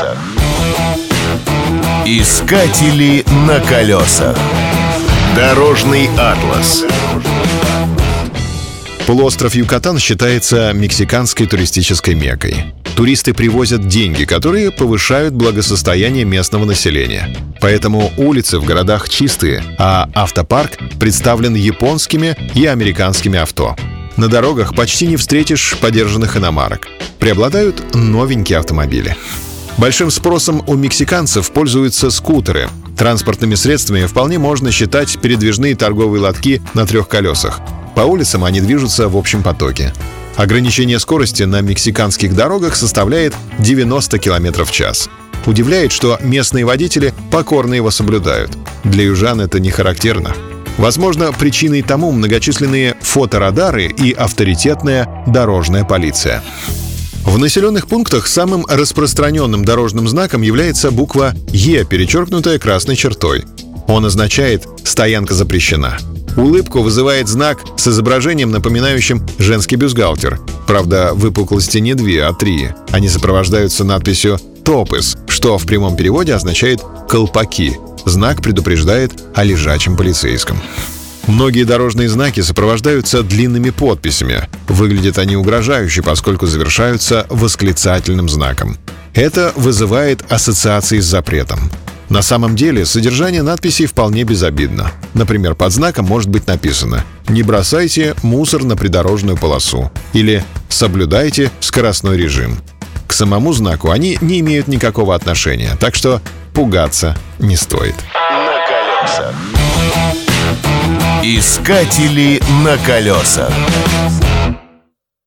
колесах. Искатели на колесах. Дорожный атлас. Полуостров Юкатан считается мексиканской туристической мекой. Туристы привозят деньги, которые повышают благосостояние местного населения. Поэтому улицы в городах чистые, а автопарк представлен японскими и американскими авто. На дорогах почти не встретишь подержанных иномарок. Преобладают новенькие автомобили. Большим спросом у мексиканцев пользуются скутеры. Транспортными средствами вполне можно считать передвижные торговые лотки на трех колесах. По улицам они движутся в общем потоке. Ограничение скорости на мексиканских дорогах составляет 90 км в час. Удивляет, что местные водители покорно его соблюдают. Для южан это не характерно. Возможно, причиной тому многочисленные фоторадары и авторитетная дорожная полиция. В населенных пунктах самым распространенным дорожным знаком является буква «Е», перечеркнутая красной чертой. Он означает «стоянка запрещена». Улыбку вызывает знак с изображением, напоминающим женский бюстгальтер. Правда, выпуклости не две, а три. Они сопровождаются надписью «Топыс», что в прямом переводе означает «колпаки». Знак предупреждает о лежачем полицейском. Многие дорожные знаки сопровождаются длинными подписями. Выглядят они угрожающе, поскольку завершаются восклицательным знаком. Это вызывает ассоциации с запретом. На самом деле содержание надписей вполне безобидно. Например, под знаком может быть написано «Не бросайте мусор на придорожную полосу» или «Соблюдайте скоростной режим». К самому знаку они не имеют никакого отношения, так что пугаться не стоит. На колесах. Искатели на колесах.